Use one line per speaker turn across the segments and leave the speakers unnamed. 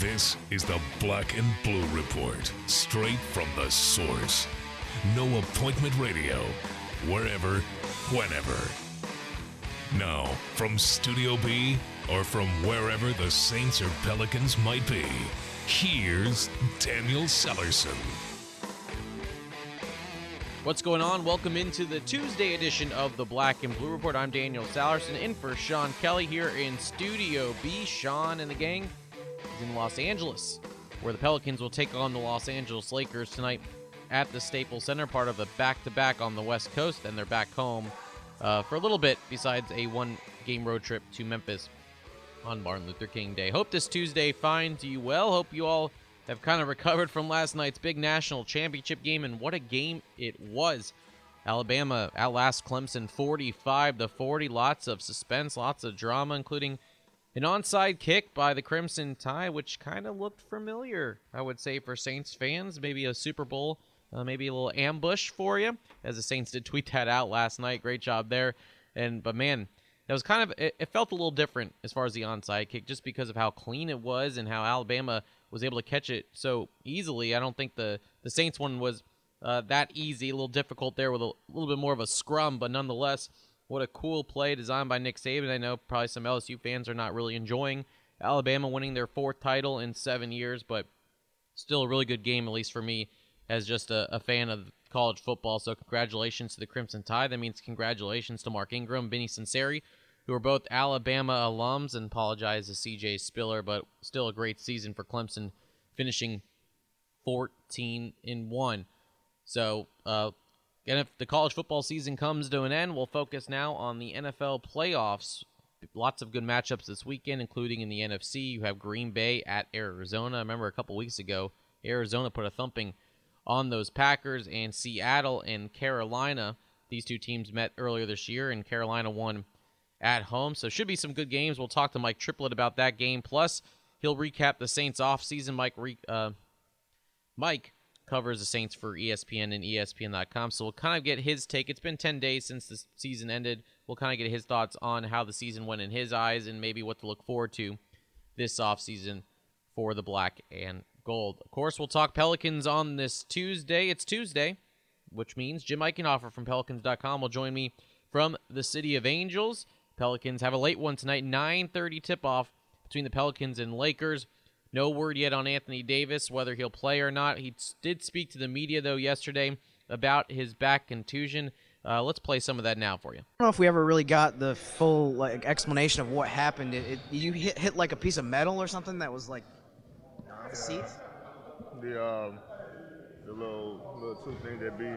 This is the Black and Blue Report, straight from the source. No appointment radio, wherever, whenever. Now, from Studio B or from wherever the Saints or Pelicans might be, here's Daniel Sellerson.
What's going on? Welcome into the Tuesday edition of the Black and Blue Report. I'm Daniel Sallerson, in for Sean Kelly here in Studio B. Sean and the gang is in Los Angeles, where the Pelicans will take on the Los Angeles Lakers tonight at the Staples Center, part of a back-to-back on the West Coast, and they're back home uh, for a little bit, besides a one-game road trip to Memphis on Martin Luther King Day. Hope this Tuesday finds you well. Hope you all have kind of recovered from last night's big national championship game, and what a game it was. Alabama outlasts Clemson 45 to 40. Lots of suspense, lots of drama, including an onside kick by the Crimson Tide, which kind of looked familiar, I would say, for Saints fans. Maybe a Super Bowl, uh, maybe a little ambush for you, as the Saints did tweet that out last night. Great job there. And but man, that was kind of it, it felt a little different as far as the onside kick, just because of how clean it was and how Alabama was able to catch it so easily. I don't think the the Saints one was uh, that easy. A little difficult there with a little bit more of a scrum, but nonetheless, what a cool play designed by Nick Saban. I know probably some LSU fans are not really enjoying Alabama winning their fourth title in seven years, but still a really good game, at least for me, as just a, a fan of college football. So congratulations to the Crimson Tide. That means congratulations to Mark Ingram, Vinny Sunseri, who are both Alabama alums, and apologize to CJ Spiller, but still a great season for Clemson, finishing 14 in 1. So, uh, and if the college football season comes to an end, we'll focus now on the NFL playoffs. Lots of good matchups this weekend, including in the NFC. You have Green Bay at Arizona. I remember a couple weeks ago, Arizona put a thumping on those Packers, and Seattle and Carolina. These two teams met earlier this year, and Carolina won at home. So should be some good games. We'll talk to Mike Triplett about that game. Plus, he'll recap the Saints offseason. Mike re- uh, Mike covers the Saints for ESPN and ESPN.com. So we'll kind of get his take. It's been 10 days since the season ended. We'll kind of get his thoughts on how the season went in his eyes and maybe what to look forward to this offseason for the black and gold. Of course, we'll talk Pelicans on this Tuesday. It's Tuesday, which means Jim Eichenhofer from Pelicans.com will join me from the City of Angels. Pelicans have a late one tonight, 9:30 tip-off between the Pelicans and Lakers. No word yet on Anthony Davis whether he'll play or not. He did speak to the media though yesterday about his back contusion. Uh, let's play some of that now for you.
I don't know if we ever really got the full like explanation of what happened. It, it, you hit, hit like a piece of metal or something that was like the seats.
the um, the little little two things that be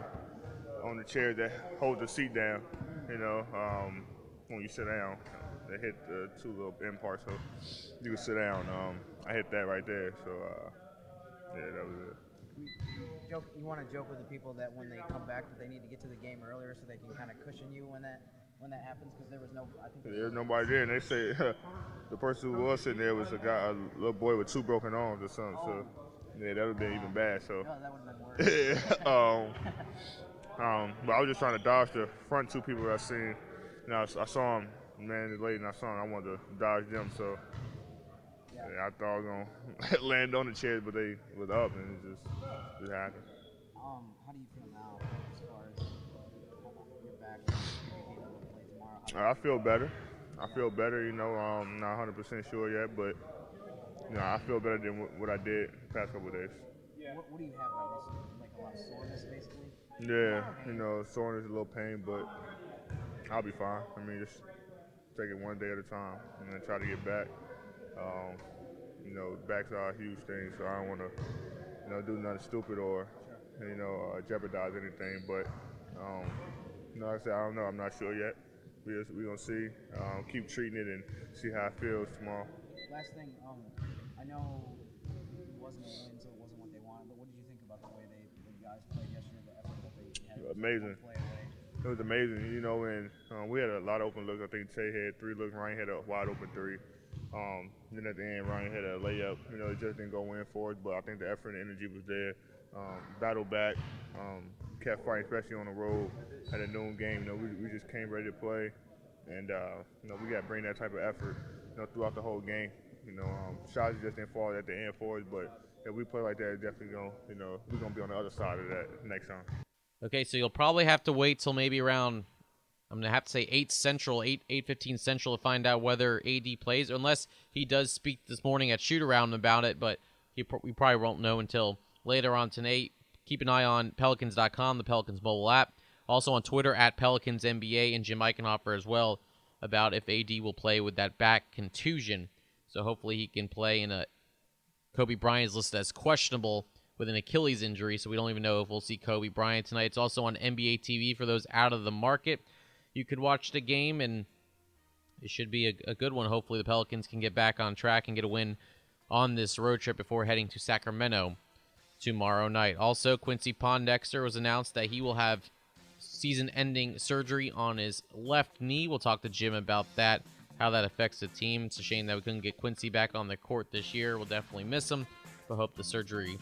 on the chair that hold the seat down. You know, um, when you sit down, they hit the two little end parts so you can sit down. Um, I hit that right there, so uh, yeah, that was it.
Joke, you want to joke with the people that when they come back that they need to get to the game earlier so they can kind of cushion you when that when that happens because there was no. I think
There's nobody there, and they say the person who was sitting there was a guy, a little boy with two broken arms or something. So yeah, that would have been even bad. So.
Oh, that would have been worse.
um, um, but I was just trying to dodge the front two people that I seen. Know, I, I saw him, man, the lady, and I saw him. I wanted to dodge them, so
Yeah.
yeah, I thought I was gonna land on the chairs, but they was up, and it just just happened.
Um, how do you feel now as far as your back? You're being able to play tomorrow.
I feel better. I feel better. You know, I'm not 100% sure yet, but you know, I feel better than what, what I did the past couple of days.
What, what do you have right now? Like a lot of soreness, basically.
Yeah, you know, soreness, a little pain, but I'll be fine. I mean, just take it one day at a time and then try to get back. Um, you know, backs are a huge thing, so I don't want to, you know, do nothing stupid or, you know, uh, jeopardize anything. But, um, you know, like I said, I don't know. I'm not sure yet. We just, we gonna see. Um, keep treating it and see how it feels tomorrow.
Last thing, um, I know it wasn't a win, so it wasn't what they wanted. But what did you think about the way they the guys played yesterday? The effort that they had. to
Amazing. It was amazing, you know, and um, we had a lot of open looks. I think Tay had three looks, Ryan had a wide open three. Um, then at the end, Ryan had a layup. You know, it just didn't go in for us, but I think the effort and energy was there. Um, battle back, um, kept fighting, especially on the road at a noon game. You know, we, we just came ready to play, and uh, you know, we got to bring that type of effort, you know, throughout the whole game. You know, um, shots just didn't fall at the end for us, but if we play like that, it's definitely gonna, you know, we're gonna be on the other side of that next time.
Okay, so you'll probably have to wait till maybe around. I'm gonna have to say eight central, eight eight fifteen central to find out whether AD plays, unless he does speak this morning at shoot around about it. But he, we probably won't know until later on tonight. Keep an eye on Pelicans.com, the Pelicans mobile app. Also on Twitter at Pelicans NBA and Jim Eichenhofer as well about if AD will play with that back contusion. So hopefully he can play in a. Kobe Bryant is listed as questionable with an Achilles injury, so we don't even know if we'll see Kobe Bryant tonight. It's also on NBA TV for those out of the market. You could watch the game, and it should be a, a good one. Hopefully, the Pelicans can get back on track and get a win on this road trip before heading to Sacramento tomorrow night. Also, Quincy Pondexter was announced that he will have season ending surgery on his left knee. We'll talk to Jim about that, how that affects the team. It's a shame that we couldn't get Quincy back on the court this year. We'll definitely miss him, but hope the surgery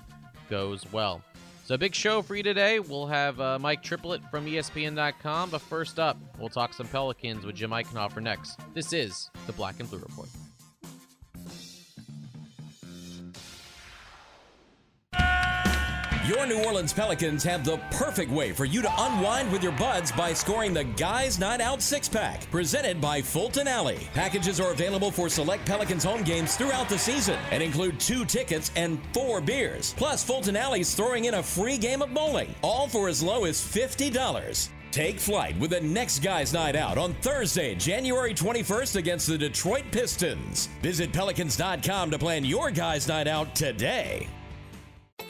goes well. So, big show for you today. We'll have uh, Mike Triplett from ESPN.com, but first up, we'll talk some Pelicans with Jim Eichenhofer next. This is the Black and Blue Report.
Your New Orleans Pelicans have the perfect way for you to unwind with your buds by scoring the Guys Night Out six pack, presented by Fulton Alley. Packages are available for select Pelicans home games throughout the season and include two tickets and four beers. Plus, Fulton Alley's throwing in a free game of bowling, all for as low as $50. Take flight with the next Guys Night Out on Thursday, January 21st against the Detroit Pistons. Visit Pelicans.com to plan your Guys Night Out today.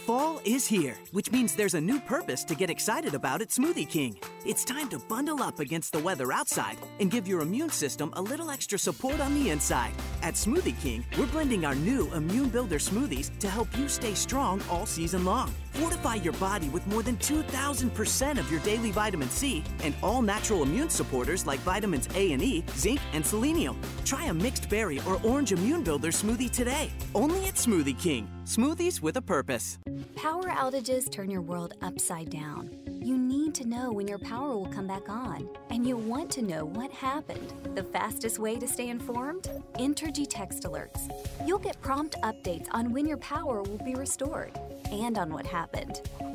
Fall is here, which means there's a new purpose to get excited about at Smoothie King. It's time to bundle up against the weather outside and give your immune system a little extra support on the inside. At Smoothie King, we're blending our new Immune Builder smoothies to help you stay strong all season long. Fortify your body with more than 2,000% of your daily vitamin C and all natural immune supporters like vitamins A and E, zinc, and selenium. Try a mixed berry or orange immune builder smoothie today. Only at Smoothie King. Smoothies with a purpose.
Power outages turn your world upside down. You need to know when your power will come back on, and you want to know what happened. The fastest way to stay informed? Entergy text alerts. You'll get prompt updates on when your power will be restored and on what happened.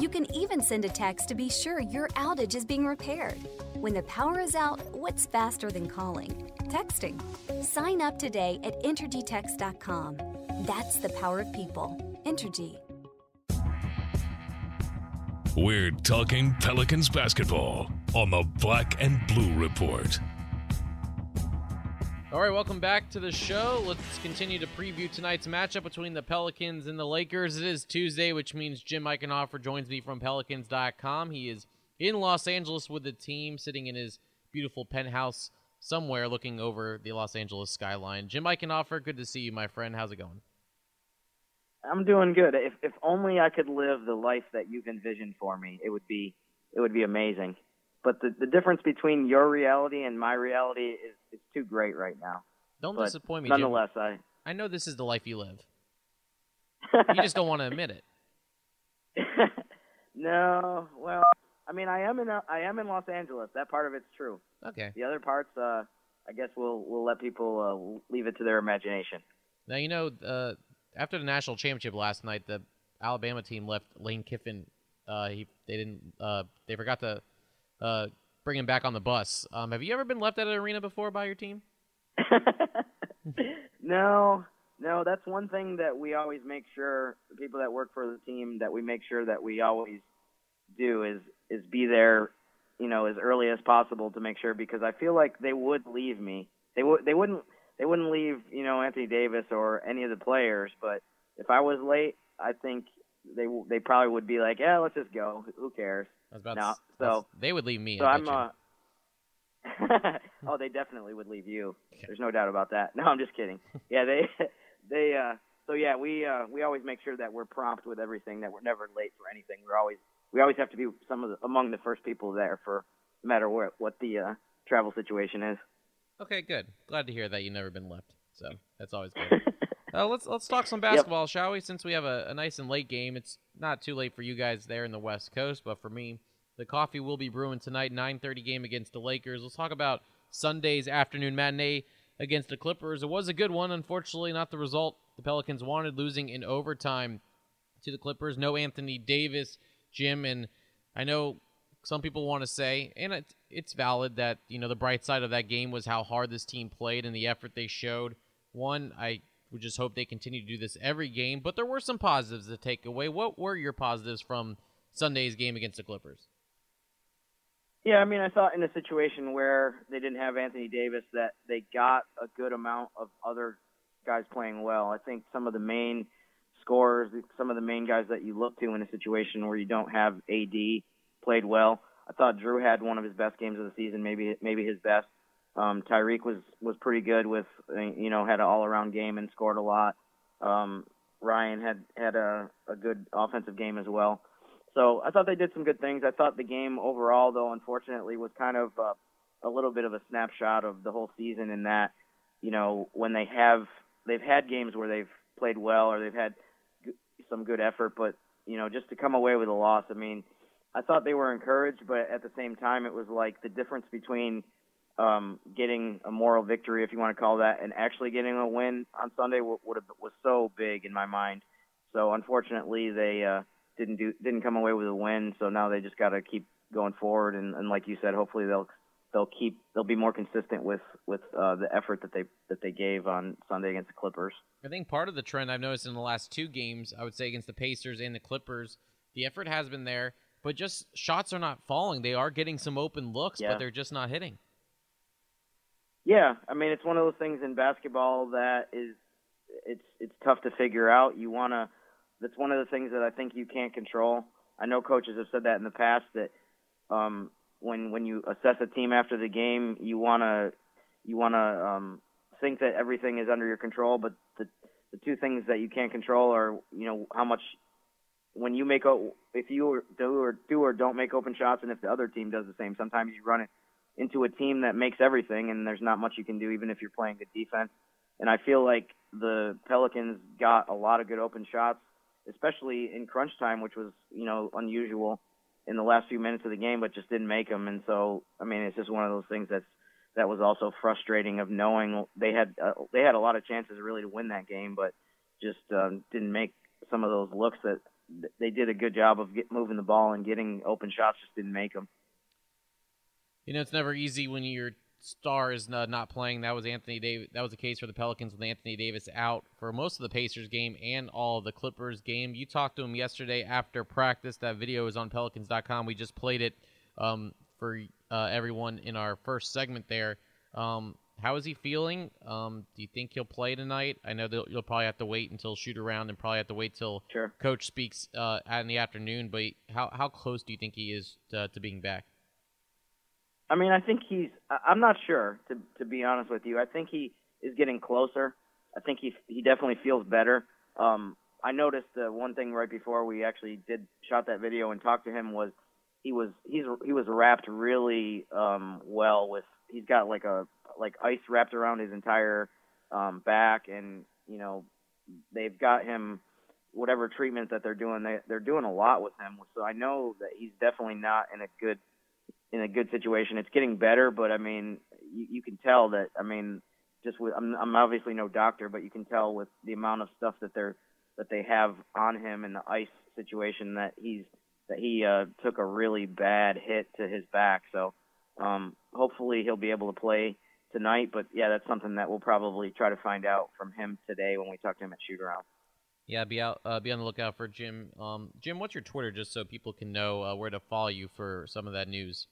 You can even send a text to be sure your outage is being repaired. When the power is out, what's faster than calling? Texting. Sign up today at EntergyText.com. That's the power of people. Entergy.
We're talking Pelicans basketball on the Black and Blue Report.
All right, welcome back to the show. Let's continue to preview tonight's matchup between the Pelicans and the Lakers. It is Tuesday, which means Jim Eichenhofer joins me from Pelicans.com. He is in Los Angeles with the team, sitting in his beautiful penthouse somewhere looking over the Los Angeles skyline. Jim Eichenhofer, good to see you, my friend. How's it going?
I'm doing good. If if only I could live the life that you've envisioned for me, it would be it would be amazing. But the the difference between your reality and my reality is it's too great right now.
Don't
But
disappoint me,
Nonetheless, I
Jim. I know this is the life you live. You just don't want to admit it.
no, well, I mean, I am in a, I am in Los Angeles. That part of it's true.
Okay.
The other parts, uh, I guess we'll we'll let people uh, leave it to their imagination.
Now you know uh, after the national championship last night, the Alabama team left Lane Kiffin. Uh, he they didn't uh, they forgot to uh, bring him back on the bus. Um, have you ever been left at an arena before by your team?
no, no, that's one thing that we always make sure the people that work for the team that we make sure that we always do is is be there, you know, as early as possible to make sure because I feel like they would leave me. They would they wouldn't they wouldn't leave, you know, Anthony Davis or any of the players, but if I was late, I think they they probably would be like, "Yeah, let's just go. Who cares?"
I was about
No,
to,
so-
they would leave me.
So I'm uh Oh, they definitely would leave you. There's no doubt about that. No, I'm just kidding. Yeah, they they uh so yeah, we uh we always make sure that we're prompt with everything, that we're never late for anything. We're always we always have to be some of the, among the first people there for no matter what what the uh travel situation is.
Okay, good. Glad to hear that you've never been left. So that's always good. Uh, let's let's talk some basketball, shall we? Since we have a, a nice and late game, it's not too late for you guys there in the West Coast, but for me, the coffee will be brewing tonight. 9:30 game against the Lakers. Let's talk about Sunday's afternoon matinee against the Clippers. It was a good one, unfortunately, not the result the Pelicans wanted, losing in overtime to the Clippers. No Anthony Davis, Jim, and I know some people want to say, and it, it's valid that you know the bright side of that game was how hard this team played and the effort they showed. One, I would just hope they continue to do this every game, but there were some positives to take away. What were your positives from Sunday's game against the Clippers?
Yeah, I mean, I thought in a situation where they didn't have Anthony Davis, that they got a good amount of other guys playing well. I think some of the main scorers, some of the main guys that you look to in a situation where you don't have AD played well. I thought Drew had one of his best games of the season, maybe maybe his best. Um, Tyreke was was pretty good with you know had an all around game and scored a lot. Um, Ryan had had a, a good offensive game as well. So I thought they did some good things. I thought the game overall, though, unfortunately, was kind of uh, a little bit of a snapshot of the whole season in that, you know, when they have they've had games where they've played well or they've had some good effort, but you know, just to come away with a loss. I mean, I thought they were encouraged, but at the same time, it was like the difference between um, getting a moral victory, if you want to call that, and actually getting a win on Sunday w- would have was so big in my mind. So unfortunately, they uh, didn't do didn't come away with a win. So now they just got to keep going forward, and, and like you said, hopefully they'll they'll keep they'll be more consistent with with uh, the effort that they that they gave on Sunday against the Clippers.
I think part of the trend I've noticed in the last two games, I would say against the Pacers and the Clippers, the effort has been there, but just shots are not falling. They are getting some open looks,
Yeah.
but they're just not hitting.
Yeah, I mean it's one of those things in basketball that is it's it's tough to figure out. You want to that's one of the things that I think you can't control. I know coaches have said that in the past that um when when you assess a team after the game, you want to you want to um think that everything is under your control, but the the two things that you can't control are, you know, how much when you make if you do or do or don't make open shots and if the other team does the same, sometimes you run it into a team that makes everything, and there's not much you can do even if you're playing good defense. And I feel like the Pelicans got a lot of good open shots, especially in crunch time, which was you know unusual in the last few minutes of the game, but just didn't make them. And so, I mean, it's just one of those things that's that was also frustrating of knowing they had uh, they had a lot of chances really to win that game, but just um, didn't make some of those looks that they did a good job of get, moving the ball and getting open shots, just didn't make them.
You know, it's never easy when your star is not, playing. That was Anthony Davis. That was the case for the Pelicans with Anthony Davis out for most of the Pacers game and all the Clippers game. You talked to him yesterday after practice. That video is on Pelicans.com. We just played it um, for uh, everyone in our first segment there. Um, how is he feeling? Um, do you think he'll play tonight? I know that you'll probably have to wait until shoot around and probably have to wait till
Sure.
coach speaks uh, in the afternoon. But how how close do you think he is to, to being back?
I mean, I think he's. I'm not sure to to be honest with you. I think he is getting closer. I think he he definitely feels better. Um, I noticed uh, one thing right before we actually did shot that video and talked to him was he was he's he was wrapped really um, well with. He's got like a like ice wrapped around his entire um, back, and you know they've got him whatever treatment that they're doing. They they're doing a lot with him, so I know that he's definitely not in a good in a good situation. It's getting better, but I mean, you, you can tell that. I mean, just with I'm, I'm obviously no doctor, but you can tell with the amount of stuff that they're that they have on him and the ice situation that he's that he uh, took a really bad hit to his back. So um, hopefully he'll be able to play tonight. But yeah, that's something that we'll probably try to find out from him today when we talk to him at shoot around.
Yeah, be out. Uh, be on the lookout for Jim. Um, Jim, what's your Twitter, just so people can know uh, where to follow you for some of that news?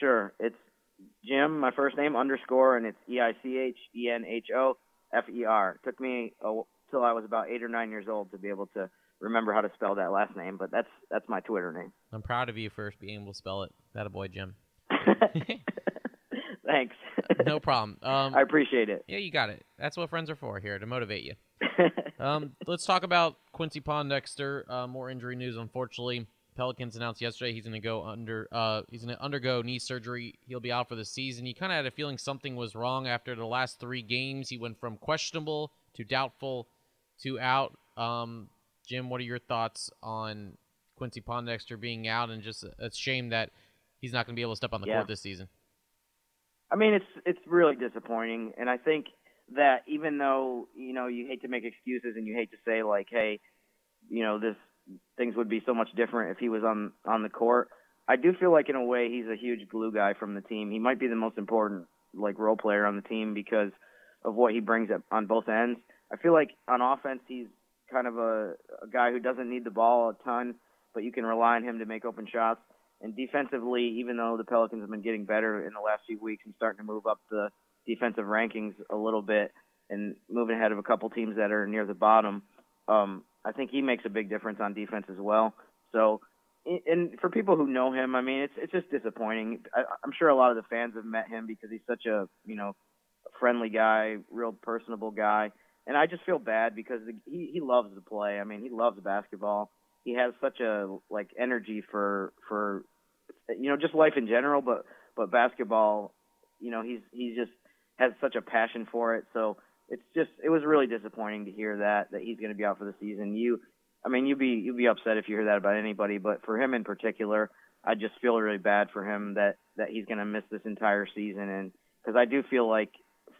Sure. It's Jim, my first name underscore, and it's E I C H E N H O F E R. Took me till I was about eight or nine years old to be able to remember how to spell that last name, but that's that's my Twitter name.
I'm proud of you for being able to spell it. That a boy, Jim.
Thanks.
no problem. Um,
I appreciate it.
yeah, you got it. That's what friends are for here to motivate you. Um, let's talk about Quincy Pondexter. Uh, more injury news, unfortunately. Pelicans announced yesterday he's going to go under. Uh, he's going to undergo knee surgery. He'll be out for the season. You kind of had a feeling something was wrong after the last three games. He went from questionable to doubtful to out. Um, Jim, what are your thoughts on Quincy Pondexter being out? And just a, a shame that he's not going to be able to step on the
Yeah.
court this season.
I mean, it's it's really disappointing, and I think that even though you know you hate to make excuses and you hate to say like, hey, you know this things would be so much different if he was on on the court. I do feel like in a way he's a huge glue guy from the team. He might be the most important like role player on the team because of what he brings up on both ends. I feel like on offense he's kind of a, a guy who doesn't need the ball a ton, but you can rely on him to make open shots. And defensively, even though the Pelicans have been getting better in the last few weeks and starting to move up the defensive rankings a little bit and moving ahead of a couple teams that are near the bottom, um, I think he makes a big difference on defense as well. So, and for people who know him, I mean, it's it's just disappointing. I, I'm sure a lot of the fans have met him because he's such a you know friendly guy, real personable guy, and I just feel bad because he he loves to play. I mean, he loves basketball. He has such a like energy for for you know just life in general, but but basketball, you know, he's he's just has such a passion for it. So it's just it was really disappointing to hear that that he's going to be out for the season. You, I mean, you'd be you'd be upset if you hear that about anybody, but for him in particular, I just feel really bad for him that that he's going to miss this entire season, and because I do feel like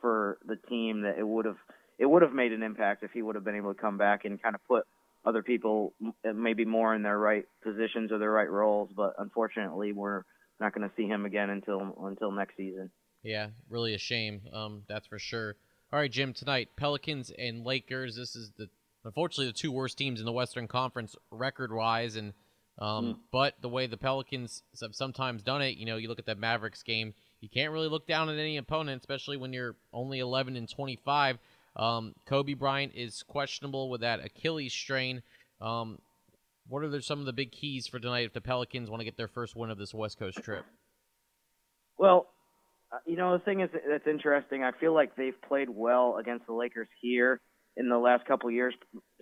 for the team that it would have it would have made an impact if he would have been able to come back and kind of put other people maybe more in their right positions or their right roles. But unfortunately, we're not going to see him again until until next season.
Yeah, really a shame. Um, that's for sure. All right, Jim. Tonight, Pelicans and Lakers. This is the unfortunately the two worst teams in the Western Conference record-wise, and um, mm. but the way the Pelicans have sometimes done it, you know, you look at that Mavericks game. You can't really look down at any opponent, especially when you're only 11 and 25. Um, Kobe Bryant is questionable with that Achilles strain. Um, what are some of the big keys for tonight if the Pelicans want to get their first win of this West Coast trip?
Well, you know, the thing is that's interesting. I feel like they've played well against the Lakers here in the last couple of years.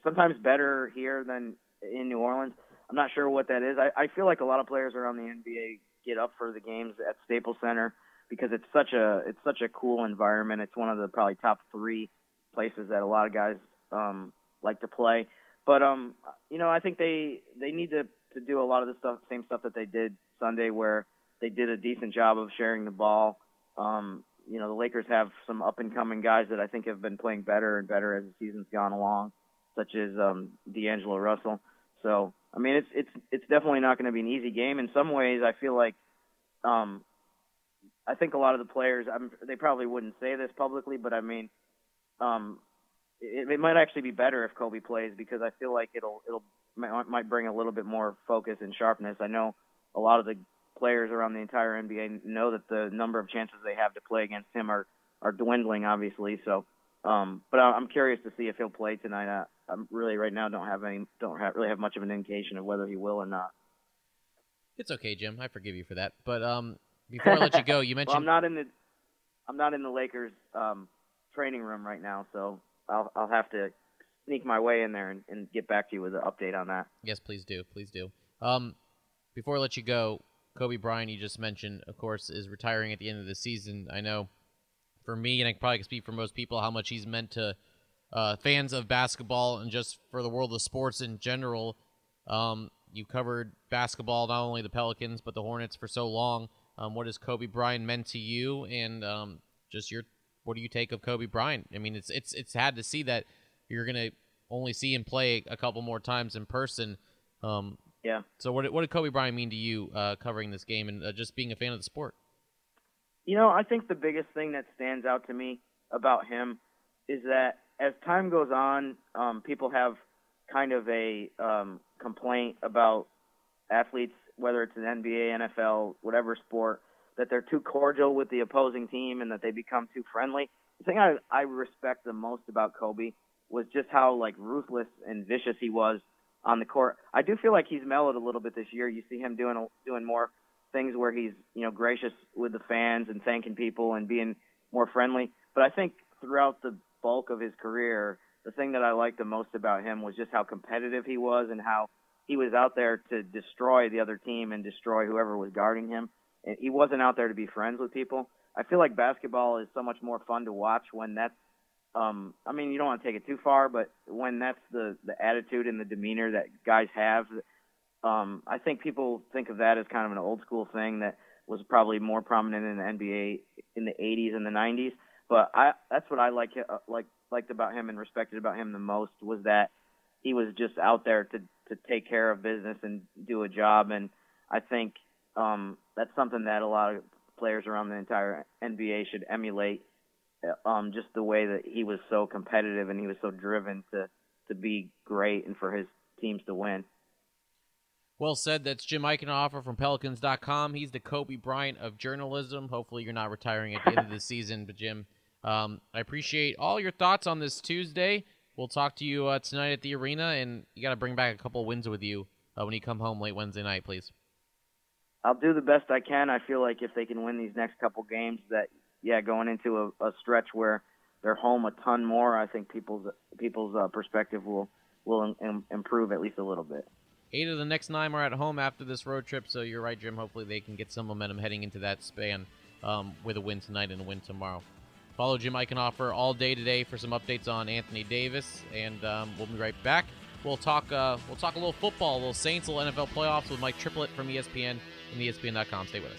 Sometimes better here than in New Orleans. I'm not sure what that is. I, I feel like a lot of players around the NBA get up for the games at Staples Center because it's such a it's such a cool environment. It's one of the probably top three places that a lot of guys um, like to play. But um, you know, I think they they need to to do a lot of the stuff, same stuff that they did Sunday, where they did a decent job of sharing the ball. Um, you know, the Lakers have some up and coming guys that I think have been playing better and better as the season's gone along, such as um, D'Angelo Russell. So, I mean, it's it's it's definitely not going to be an easy game. In some ways, I feel like, um, I think a lot of the players, I'm, they probably wouldn't say this publicly, but I mean, um, it, it might actually be better if Kobe plays because I feel like it'll it'll might, might bring a little bit more focus and sharpness. I know a lot of the players around the entire NBA know that the number of chances they have to play against him are are dwindling, obviously. So, um, but I'm curious to see if he'll play tonight. I, I'm really right now don't have any don't have, really have much of an indication of whether he will or not.
It's okay, Jim. I forgive you for that. But um, before I let you go, you mentioned
well, I'm not in the I'm not in the Lakers um, training room right now, so I'll I'll have to sneak my way in there and, and get back to you with an update on that.
Yes, please do, please do. Um, before I let you go, Kobe Bryant, you just mentioned, of course, is retiring at the end of the season. I know for me, and I probably can speak for most people, how much he's meant to uh, fans of basketball and just for the world of sports in general. Um, you covered basketball, not only the Pelicans but the Hornets for so long. Um, what has Kobe Bryant meant to you, and um, just your what do you take of Kobe Bryant? I mean, it's it's it's sad to see that you're gonna only see him play a couple more times in person. Um,
yeah.
So what did, what did Kobe Bryant mean to you uh, covering this game and uh, just being a fan of the sport?
You know, I think the biggest thing that stands out to me about him is that as time goes on, um, people have kind of a um, complaint about athletes, whether it's an NBA, NFL, whatever sport, that they're too cordial with the opposing team and that they become too friendly. The thing I, I respect the most about Kobe was just how like ruthless and vicious he was on the court. I do feel like he's mellowed a little bit this year. You see him doing doing more things where he's you know gracious with the fans and thanking people and being more friendly. But I think throughout the bulk of his career, the thing that I liked the most about him was just how competitive he was and how he was out there to destroy the other team and destroy whoever was guarding him he wasn't out there to be friends with people. I feel like basketball is so much more fun to watch when that's um I mean you don't want to take it too far, but when that's the the attitude and the demeanor that guys have um I think people think of that as kind of an old school thing that was probably more prominent in the NBA in the 80s and the 90s. But I that's what I like uh, like liked about him and respected about him the most was that he was just out there to to take care of business and do a job. And I think um, that's something that a lot of players around the entire NBA should emulate. Uh, um, just the way that he was so competitive and he was so driven to to be great and for his teams to win.
Well said. That's Jim Eichenhofer from Pelicans.com. He's the Kobe Bryant of journalism. Hopefully, you're not retiring at the end of the season. But, Jim, um, I appreciate all your thoughts on this Tuesday. We'll talk to you uh, tonight at the arena, and you got to bring back a couple wins with you uh, when you come home late Wednesday night, please.
I'll do the best I can. I feel like if they can win these next couple games, that yeah, going into a, a stretch where they're home a ton more, I think people's people's uh, perspective will will Im- improve at least a little bit.
Eight of the next nine are at home after this road trip, so you're right, Jim. Hopefully, they can get some momentum heading into that span um, with a win tonight and a win tomorrow. Follow Jim Eichenhofer all day today for some updates on Anthony Davis, and um, we'll be right back. We'll talk. Uh, we'll talk a little football, a little Saints, a little NFL playoffs with Mike Triplett from ESPN and ESPN.com. Stay with us.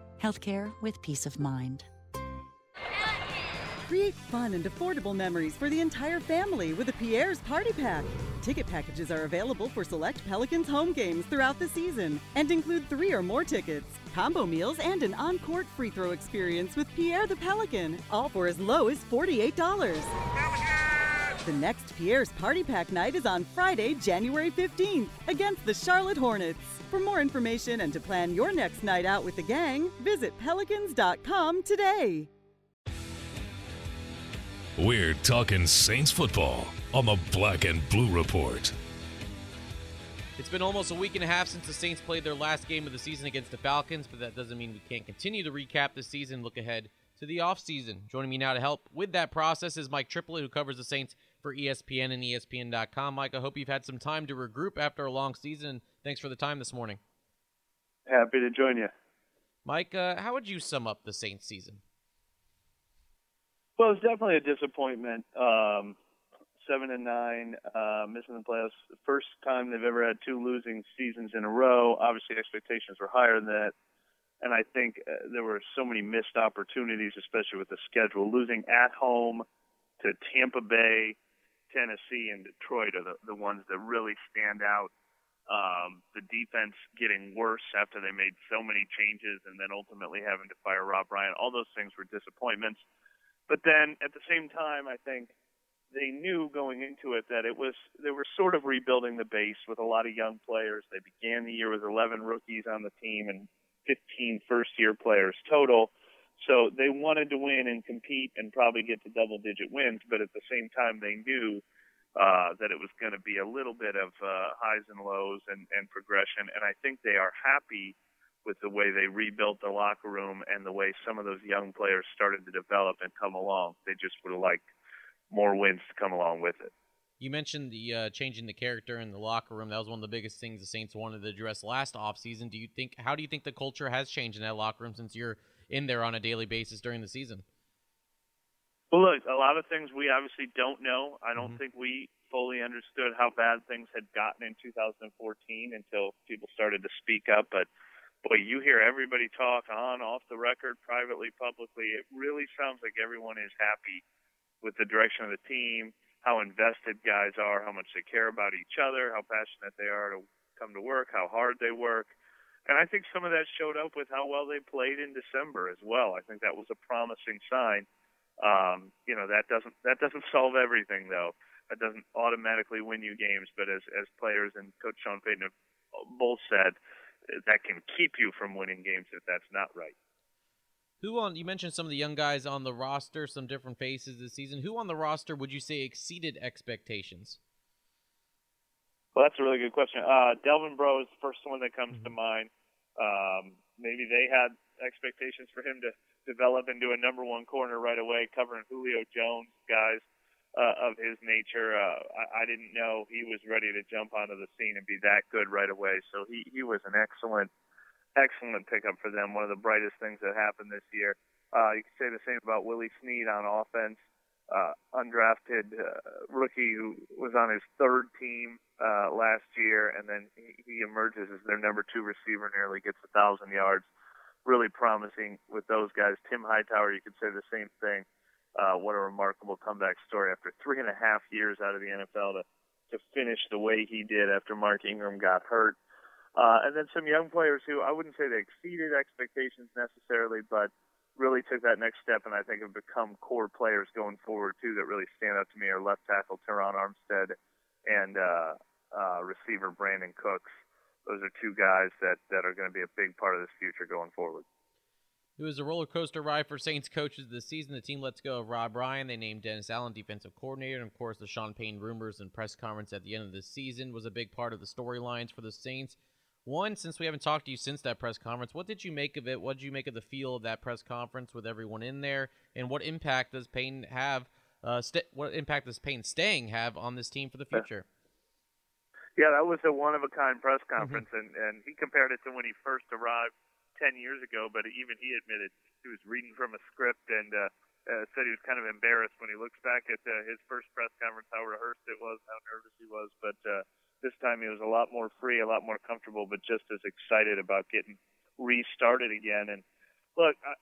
healthcare with peace of mind.
Create fun and affordable memories for the entire family with a Pierre's Party Pack. Ticket packages are available for select Pelicans home games throughout the season and include three or more tickets, combo meals, and an on court free throw experience with Pierre the Pelican, all for as low as $48. The next Pierre's Party Pack night is on Friday, January 15th against the Charlotte Hornets. For more information and to plan your next night out with the gang, visit pelicans.com today.
We're talking Saints football on the Black and Blue Report.
It's been almost a week and a half since the Saints played their last game of the season against the Falcons, but that doesn't mean we can't continue to recap the season, look ahead to the offseason. Joining me now to help with that process is Mike Triplett, who covers the Saints for ESPN and ESPN.com. Mike, I hope you've had some time to regroup after a long season. Thanks for the time this morning.
Happy to join you.
Mike, uh, how would you sum up the Saints season?
Well, it's definitely a disappointment. Um, seven and nine, uh, missing the playoffs. First time they've ever had two losing seasons in a row. Obviously, expectations were higher than that. And I think uh, there were so many missed opportunities, especially with the schedule. Losing at home to Tampa Bay, Tennessee, and Detroit are the, the ones that really stand out. Um, the defense getting worse after they made so many changes and then ultimately having to fire Rob Ryan. All those things were disappointments. But then at the same time, I think they knew going into it that it was they were sort of rebuilding the base with a lot of young players. They began the year with 11 rookies on the team and 15 first-year players total. So they wanted to win and compete and probably get to double-digit wins, but at the same time they knew uh, that it was going to be a little bit of uh, highs and lows and, and progression. And I think they are happy with the way they rebuilt the locker room and the way some of those young players started to develop and come along. They just would have liked more wins to come along with it.
You mentioned the uh, changing the character in the locker room. That was one of the biggest things the Saints wanted to address last offseason. Do you think how do you think the culture has changed in that locker room since you're in there on a daily basis during the season?
Well, look, a lot of things we obviously don't know. I don't
mm-hmm.
think we fully understood how bad things had gotten in 2014 until people started to speak up. But boy, you hear everybody talk on, off the record, privately, publicly. It really sounds like everyone is happy with the direction of the team, how invested guys are, how much they care about each other, how passionate they are to come to work, how hard they work. And I think some of that showed up with how well they played in December as well. I think that was a promising sign. Um, you know, that doesn't that doesn't solve everything though. That doesn't automatically win you games, but as as players and Coach Sean Payton have both said, that can keep you from winning games if that's not right.
Who on you mentioned some of the young guys on the roster, some different faces this season. Who on the roster would you say exceeded expectations?
Well, that's a really good question. Uh, Delvin Breaux is the first one that comes mm-hmm. to mind. Um, maybe they had expectations for him to develop into a number one corner right away, covering Julio Jones guys uh, of his nature. Uh, I, I didn't know he was ready to jump onto the scene and be that good right away. So he he was an excellent excellent pickup for them. One of the brightest things that happened this year. Uh, you could say the same about Willie Snead on offense, uh, undrafted uh, rookie who was on his third team uh, last year, and then he, he emerges as their number two receiver, nearly gets a thousand yards. Really promising with those guys. Tim Hightower, you could say the same thing. Uh, what a remarkable comeback story after three and a half years out of the NFL to to finish the way he did after Mark Ingram got hurt. Uh, and then some young players who I wouldn't say they exceeded expectations necessarily, but really took that next step and I think have become core players going forward too that really stand out to me are left tackle Terron Armstead and uh, uh, receiver Brandin Cooks. Those are two guys that, that are going to be a big part of this future going forward.
It was a roller coaster ride for Saints coaches this season. The team lets go of Rob Ryan. They named Dennis Allen defensive coordinator. And of course, the Sean Payton rumors and press conference at the end of the season was a big part of the storylines for the Saints. One, since we haven't talked to you since that press conference, what did you make of it? What did you make of the feel of that press conference with everyone in there? And what impact does Payton have? Uh, st- what impact does Payton staying have on this team for the future?
Yeah, that was a one of a kind press mm-hmm. conference,
mm-hmm.
and and he compared it to when he first arrived ten years ago. But even he admitted he was reading from a script and uh, uh, said he was kind of embarrassed when he looks back at uh, his first press conference, how rehearsed it was, how nervous he was. But uh, this time he was a lot more free, a lot more comfortable, but just as excited about getting restarted again. And look, I,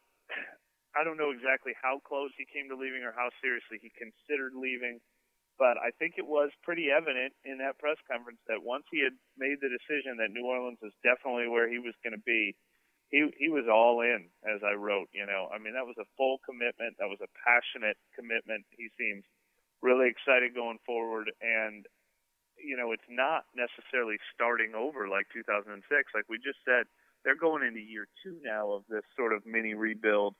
I don't know exactly how close he came to leaving or how seriously he considered leaving, but I think it was pretty evident in that press conference that once he had made the decision that New Orleans was definitely where he was going to be, he he was all in, as I wrote. You know, I mean that was a full commitment. That was a passionate commitment. He seems really excited going forward, and you know, it's not necessarily starting over like 2006. Like we just said, they're going into year two now of this sort of mini rebuild,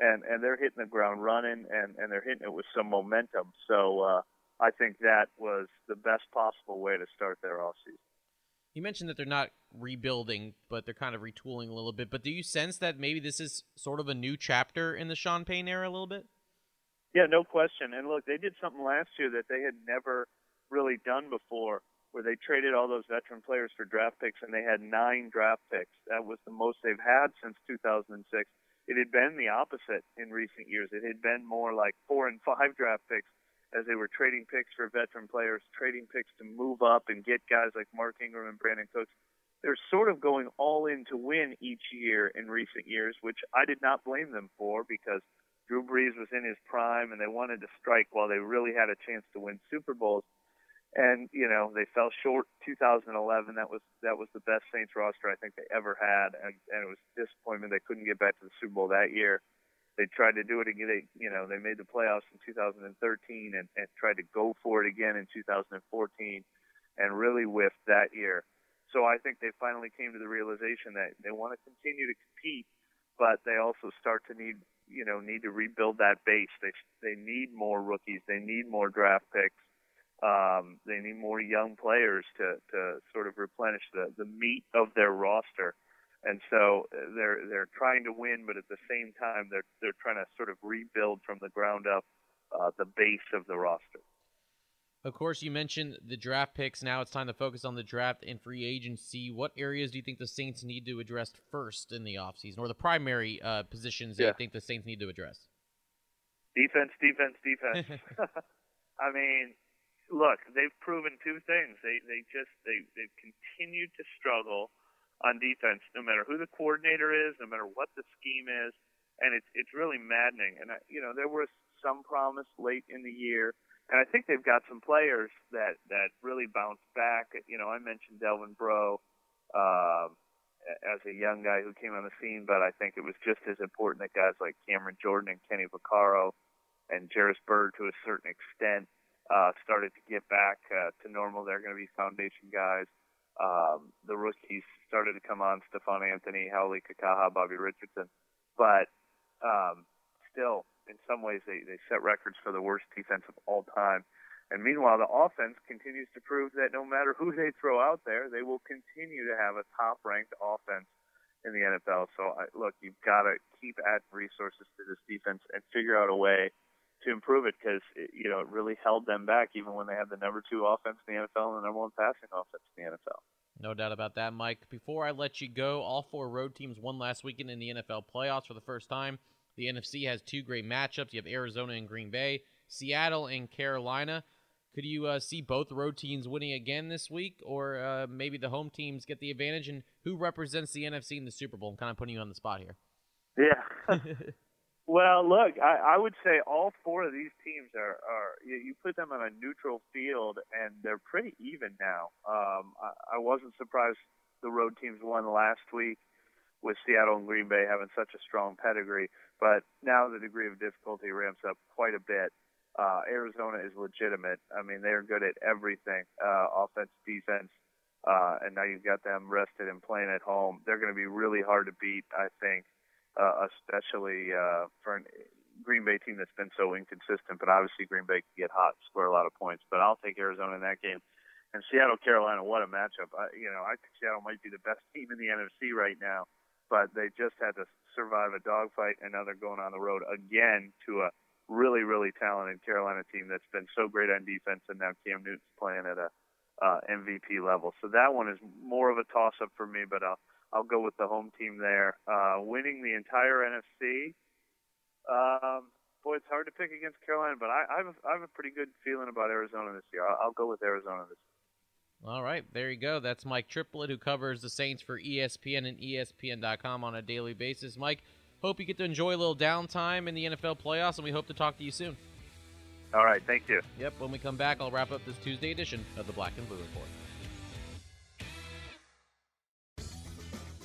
and and they're hitting the ground running, and and they're hitting it with some momentum. So uh, I think that was the best possible way to start their off season.
You mentioned that they're not rebuilding, but they're kind of retooling a little bit. But do you sense that maybe this is sort of a new chapter in the Sean Payton era a little bit?
Yeah, no question. And look, they did something last year that they had never really done before, where they traded all those veteran players for draft picks, and they had nine draft picks. That was the most they've had since 2006. It had been the opposite in recent years. It had been more like four and five draft picks as they were trading picks for veteran players, trading picks to move up and get guys like Mark Ingram and Brandin Cooks. They're sort of going all in to win each year in recent years, which I did not blame them for because Drew Brees was in his prime and they wanted to strike while they really had a chance to win Super Bowls and you know they fell short 2011 that was that was the best saints roster i think they ever had. And, and it was disappointment they couldn't get back to the super bowl that year. They tried to do it again. They you know they made the playoffs in 2013 and, and tried to go for it again in 2014 and really whiffed that year. So i think they finally came to the realization that they want to continue to compete but they also start to need you know need to rebuild that base. They they need more rookies. They need more draft picks um, they need more young players to, to sort of replenish the, the meat of their roster. And so uh, they're they're trying to win, but at the same time they're they're trying to sort of rebuild from the ground up uh, the base of the roster.
Of course, you mentioned the draft picks. Now it's time to focus on the draft and free agency. What areas do you think the Saints need to address first in the offseason, or the primary uh, positions yeah. that you think the Saints need to address?
Defense, defense, defense. I mean, look, they've proven two things. They they just they they've continued to struggle on defense, no matter who the coordinator is, no matter what the scheme is, and it's it's really maddening. And I, you know, there was some promise late in the year, and I think they've got some players that that really bounced back. You know, I mentioned Delvin Breaux, uh, as a young guy who came on the scene, but I think it was just as important that guys like Cameron Jordan and Kenny Vaccaro and Jairus Byrd, to a certain extent, uh, started to get back uh, to normal. They're going to be foundation guys. Um, the rookies started to come on: Stephone Anthony, Hau'oli Kikaha, Bobby Richardson. But um, still, in some ways, they, they set records for the worst defense of all time. And meanwhile, the offense continues to prove that no matter who they throw out there, they will continue to have a top-ranked offense in the NFL. So, I, look, you've got to keep adding resources to this defense and figure out a way to improve it because you know it really held them back even when they had the number two offense in the NFL and the number one passing offense in the NFL.
No doubt about that, Mike. Before I let you go, all four road teams won last weekend in the NFL playoffs for the first time. The NFC has two great matchups. You have Arizona and Green Bay, Seattle and Carolina. Could you uh, see both road teams winning again this week, or uh, maybe the home teams get the advantage? And who represents the NFC in the Super Bowl? I'm kind of putting you on the spot here.
Yeah. well, look, I, I would say all four of these teams are, are you, you put them on a neutral field, and they're pretty even now. Um, I, I wasn't surprised the road teams won last week with Seattle and Green Bay having such a strong pedigree, but now the degree of difficulty ramps up quite a bit. Uh, Arizona is legitimate. I mean, they are good at everything, uh, offense, defense, uh, and now you've got them rested and playing at home. They're going to be really hard to beat, I think, uh, especially uh, for a Green Bay team that's been so inconsistent. But obviously, Green Bay can get hot, score a lot of points. But I'll take Arizona in that game. And Seattle, Carolina, what a matchup! I, you know, I think Seattle might be the best team in the NFC right now, but they just had to survive a dogfight, and now they're going on the road again to a really, really talented Carolina team that's been so great on defense, and now Cam Newton's playing at a uh, MVP level. So that one is more of a toss-up for me, but I'll I'll go with the home team there, uh, winning the entire NFC. Um, boy, it's hard to pick against Carolina, but I, I, have, a, I have a pretty good feeling about Arizona this year. I'll, I'll go with Arizona this year.
All right, there you go. That's Mike Triplett, who covers the Saints for ESPN and ESPN.com on a daily basis. Mike, Hope you get to enjoy a little downtime in the NFL playoffs, and we hope to talk to you soon.
All right, thank you.
Yep, when we come back, I'll wrap up this Tuesday edition of the Black and Blue Report.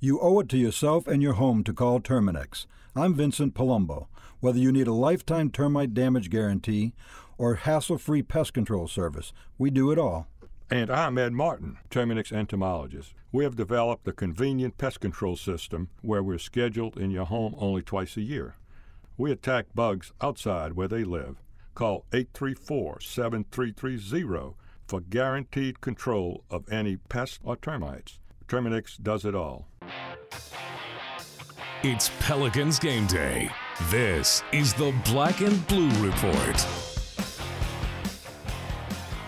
You owe it to yourself and your home to call Terminix. I'm Vincent Palumbo. Whether you need a lifetime termite damage guarantee or hassle free pest control service, we do it all.
And I'm Ed Martin, Terminix entomologist. We have developed a convenient pest control system where we're scheduled in your home only twice a year. We attack bugs outside where they live. Call 834 7330 for guaranteed control of any pests or termites. Terminix does it all.
It's Pelicans game day. This is the Black and Blue Report.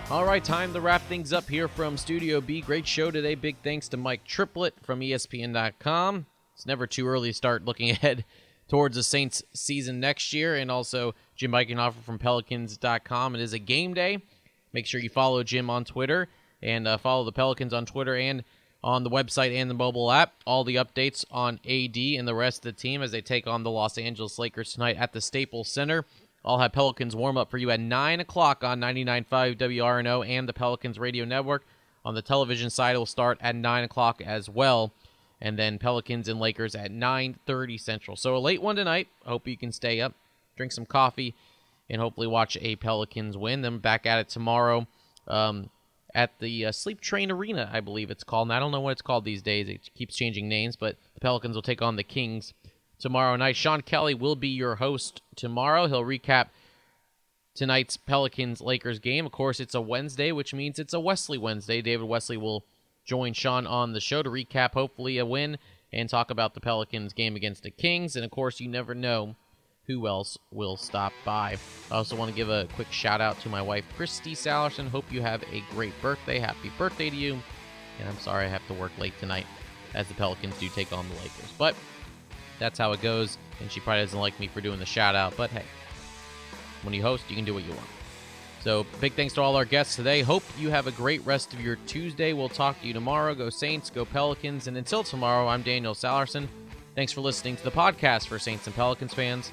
All right, time to wrap things up here from Studio B. Great show today. Big thanks to Mike Triplett from ESPN.com. It's never too early to start looking ahead towards the Saints season next year, and also Jim Eichenhofer from Pelicans.com. It is a game day. Make sure you follow Jim on Twitter and uh, follow the Pelicans on Twitter and on the website and the mobile app. All the updates on AD and the rest of the team as they take on the Los Angeles Lakers tonight at the Staples Center. I'll have Pelicans warm up for you at 9 o'clock on 99.5 WRNO and the Pelicans Radio Network. On the television side, it will start at 9 o'clock as well. And then Pelicans and Lakers at 9.30 Central. So a late one tonight. Hope you can stay up, drink some coffee, and hopefully watch a Pelicans win. Then back at it tomorrow um, at the uh, Sleep Train Arena, I believe it's called. And I don't know what it's called these days. It keeps changing names, but the Pelicans will take on the Kings tomorrow night. Sean Kelly will be your host tomorrow. He'll recap tonight's Pelicans Lakers game. Of course, it's a Wednesday, which means it's a Wesley Wednesday. David Wesley will join Sean on the show to recap, hopefully, a win and talk about the Pelicans game against the Kings. And of course, you never know who else will stop by. I also want to give a quick shout out to my wife, Christy Sallerson. Hope you have a great birthday. Happy birthday to you. And I'm sorry I have to work late tonight. as the Pelicans do take on the Lakers. But that's how it goes, and she probably doesn't like me for doing the shout out, but hey, when you host, you can do what you want. So, big thanks to all our guests today. Hope you have a great rest of your Tuesday. We'll talk to you tomorrow. Go Saints, go Pelicans. And until tomorrow, I'm Daniel Sallerson. Thanks for listening to the podcast for Saints and Pelicans fans,